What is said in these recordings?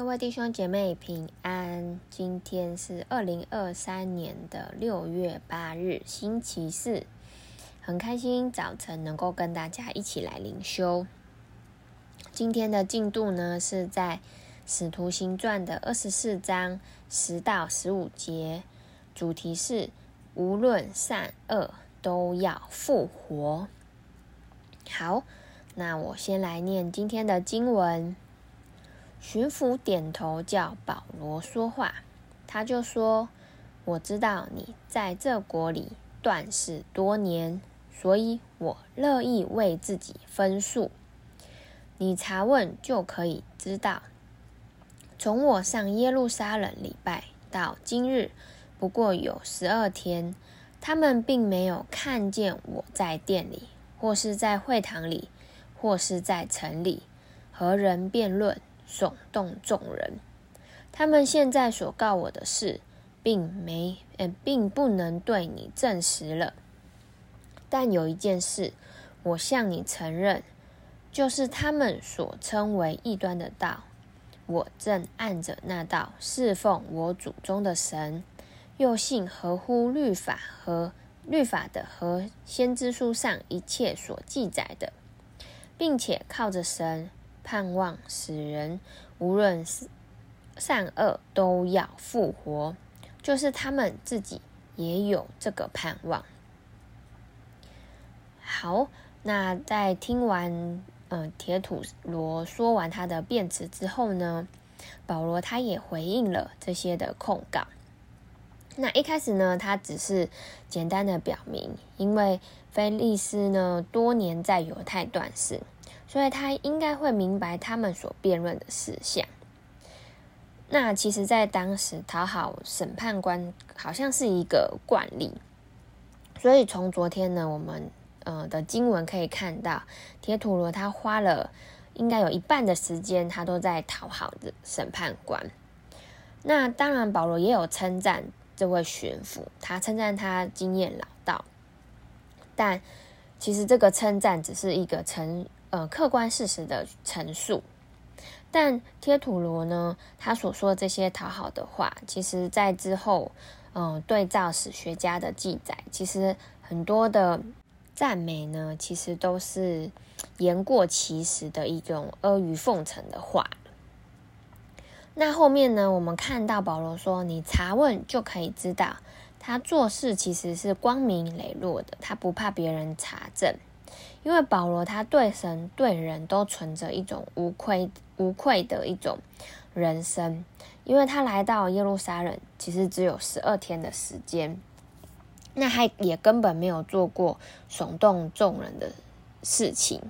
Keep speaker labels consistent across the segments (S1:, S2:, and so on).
S1: 各位弟兄姐妹平安，今天是二零二三年的六月八日，星期四，很开心早晨能够跟大家一起来灵修。今天的进度呢是在《使徒行传》的二十四章十到十五节，主题是无论善恶都要复活。好，那我先来念今天的经文。巡抚点头，叫保罗说话。他就说：“我知道你在这国里断事多年，所以我乐意为自己分数。你查问就可以知道，从我上耶路撒冷礼拜到今日，不过有十二天，他们并没有看见我在店里，或是在会堂里，或是在城里和人辩论。”耸动众人，他们现在所告我的事，并没，呃，并不能对你证实了。但有一件事，我向你承认，就是他们所称为异端的道，我正按着那道侍奉我祖宗的神，又信合乎律法和律法的和先知书上一切所记载的，并且靠着神。盼望使人无论善恶都要复活，就是他们自己也有这个盼望。好，那在听完嗯、铁土罗说完他的辩词之后呢，保罗他也回应了这些的控告。那一开始呢，他只是简单的表明，因为菲利斯呢多年在犹太断事。所以他应该会明白他们所辩论的事项。那其实，在当时讨好审判官好像是一个惯例。所以从昨天呢，我们呃的经文可以看到，铁土罗他花了应该有一半的时间，他都在讨好的审判官。那当然，保罗也有称赞这位巡抚，他称赞他经验老道。但其实这个称赞只是一个称。呃，客观事实的陈述，但贴土罗呢，他所说的这些讨好的话，其实在之后，嗯、呃，对照史学家的记载，其实很多的赞美呢，其实都是言过其实的一种阿谀奉承的话。那后面呢，我们看到保罗说：“你查问就可以知道，他做事其实是光明磊落的，他不怕别人查证。”因为保罗他对神对人都存着一种无愧无愧的一种人生，因为他来到耶路撒冷其实只有十二天的时间，那他也根本没有做过耸动众人的事情。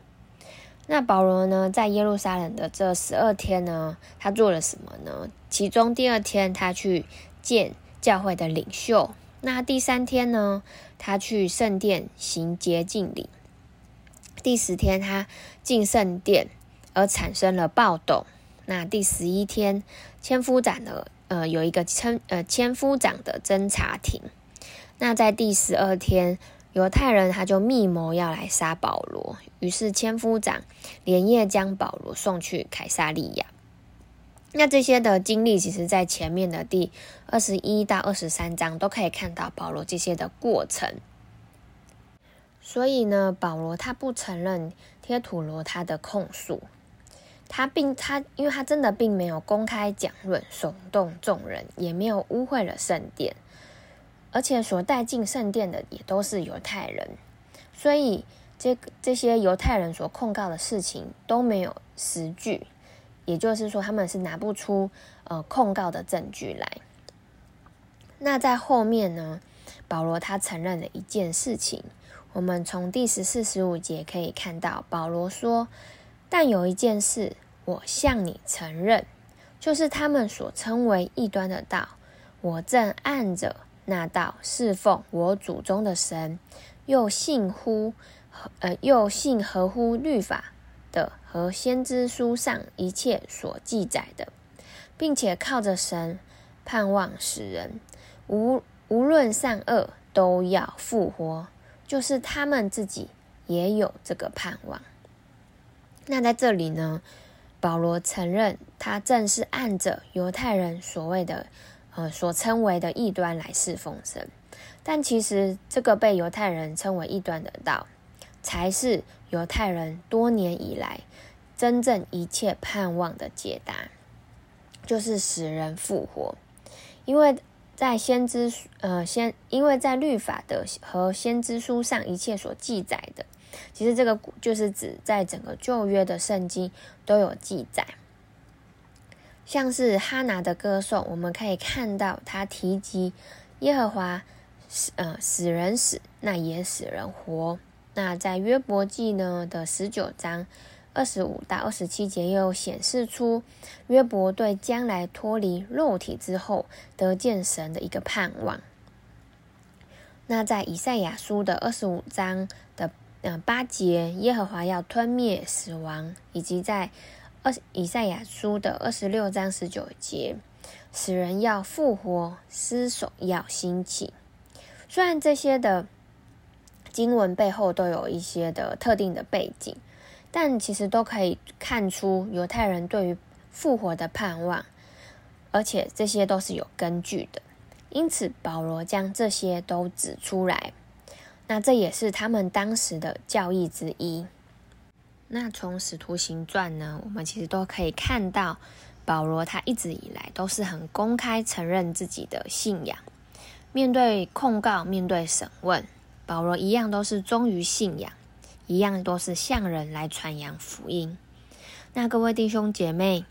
S1: 那保罗呢，在耶路撒冷的这十二天呢，他做了什么呢？其中第二天他去见教会的领袖，那第三天呢，他去圣殿行洁净礼。第十天，他进圣殿而产生了暴动。那第十一天，千夫长的呃有一个称呃千夫长的侦察庭。那在第十二天，犹太人他就密谋要来杀保罗，于是千夫长连夜将保罗送去凯撒利亚。那这些的经历，其实在前面的第二十一到二十三章都可以看到保罗这些的过程。所以呢，保罗他不承认贴土罗他的控诉，他并他，因为他真的并没有公开讲论，耸动众人，也没有污秽了圣殿，而且所带进圣殿的也都是犹太人，所以这这些犹太人所控告的事情都没有实据，也就是说他们是拿不出呃控告的证据来。那在后面呢，保罗他承认了一件事情。我们从第十四、十五节可以看到，保罗说：“但有一件事，我向你承认，就是他们所称为异端的道，我正按着那道侍奉我祖宗的神，又信乎呃，又信合乎律法的和先知书上一切所记载的，并且靠着神盼望使人无无论善恶都要复活。”就是他们自己也有这个盼望。那在这里呢，保罗承认他正是按着犹太人所谓的呃所称为的异端来侍奉神，但其实这个被犹太人称为异端的道，才是犹太人多年以来真正一切盼望的解答，就是使人复活，因为。在先知呃先，因为在律法的和先知书上一切所记载的，其实这个就是指在整个旧约的圣经都有记载。像是哈拿的歌颂，我们可以看到他提及耶和华死呃死人死，那也使人活。那在约伯记呢的十九章。二十五到二十七节又显示出约伯对将来脱离肉体之后得见神的一个盼望。那在以赛亚书的二十五章的呃八节，耶和华要吞灭死亡，以及在二以赛亚书的二十六章十九节，死人要复活，尸首要兴起。虽然这些的经文背后都有一些的特定的背景。但其实都可以看出犹太人对于复活的盼望，而且这些都是有根据的。因此，保罗将这些都指出来，那这也是他们当时的教义之一。那从使徒行传呢，我们其实都可以看到，保罗他一直以来都是很公开承认自己的信仰，面对控告、面对审问，保罗一样都是忠于信仰。一样都是向人来传扬福音。那各位弟兄姐妹，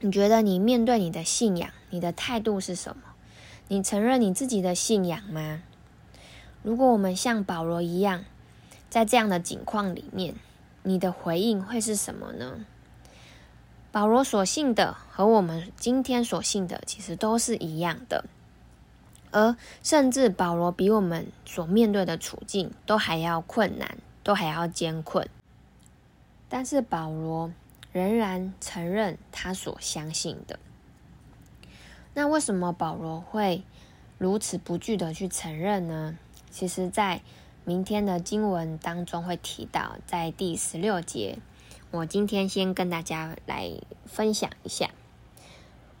S1: 你觉得你面对你的信仰，你的态度是什么？你承认你自己的信仰吗？如果我们像保罗一样，在这样的境况里面，你的回应会是什么呢？保罗所信的和我们今天所信的其实都是一样的，而甚至保罗比我们所面对的处境都还要困难。都还要艰困，但是保罗仍然承认他所相信的。那为什么保罗会如此不惧的去承认呢？其实，在明天的经文当中会提到，在第十六节，我今天先跟大家来分享一下。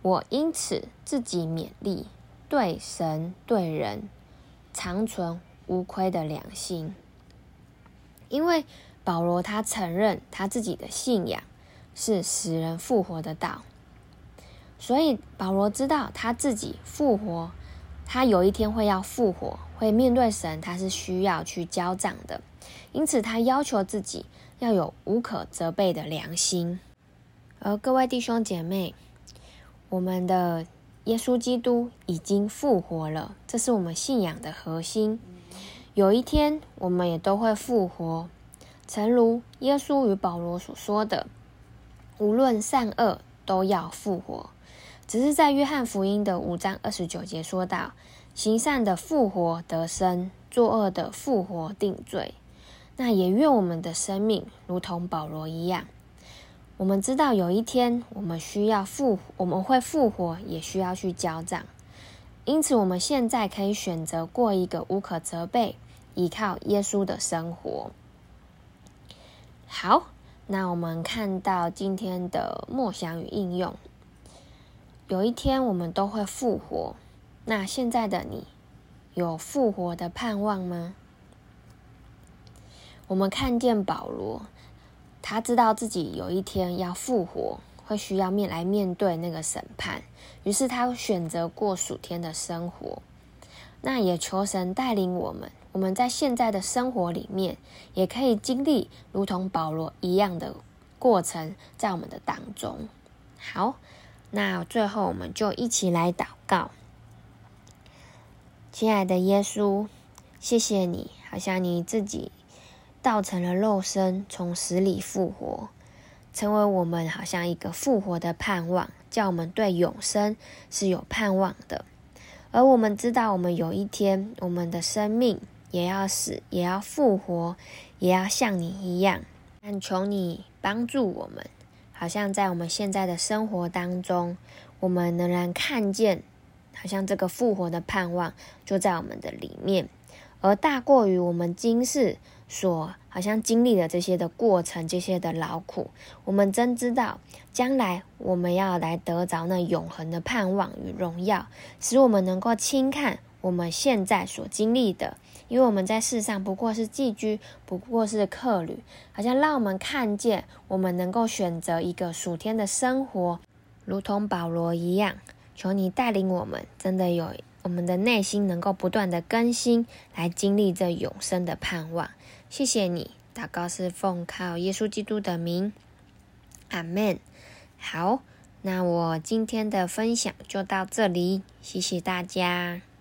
S1: 我因此自己勉励，对神对人，常存无亏的良心。因为保罗他承认他自己的信仰是使人复活的道，所以保罗知道他自己复活，他有一天会要复活，会面对神，他是需要去交账的。因此，他要求自己要有无可责备的良心。而各位弟兄姐妹，我们的耶稣基督已经复活了，这是我们信仰的核心。有一天，我们也都会复活，诚如耶稣与保罗所说的，无论善恶都要复活。只是在约翰福音的五章二十九节说到，行善的复活得生，作恶的复活定罪。那也愿我们的生命如同保罗一样，我们知道有一天我们需要复，我们会复活，也需要去交账。因此，我们现在可以选择过一个无可责备、依靠耶稣的生活。好，那我们看到今天的默想与应用。有一天，我们都会复活。那现在的你，有复活的盼望吗？我们看见保罗，他知道自己有一天要复活。会需要面来面对那个审判，于是他选择过暑天的生活。那也求神带领我们，我们在现在的生活里面，也可以经历如同保罗一样的过程，在我们的当中。好，那最后我们就一起来祷告。亲爱的耶稣，谢谢你，好像你自己道成了肉身，从死里复活。成为我们好像一个复活的盼望，叫我们对永生是有盼望的。而我们知道，我们有一天，我们的生命也要死，也要复活，也要像你一样。但求你帮助我们，好像在我们现在的生活当中，我们仍然看见，好像这个复活的盼望就在我们的里面。而大过于我们今世所好像经历了这些的过程，这些的劳苦。我们真知道，将来我们要来得着那永恒的盼望与荣耀，使我们能够轻看我们现在所经历的，因为我们在世上不过是寄居，不过是客旅，好像让我们看见，我们能够选择一个属天的生活，如同保罗一样。求你带领我们，真的有我们的内心能够不断的更新，来经历这永生的盼望。谢谢你，祷告是奉靠耶稣基督的名，阿门。好，那我今天的分享就到这里，谢谢大家。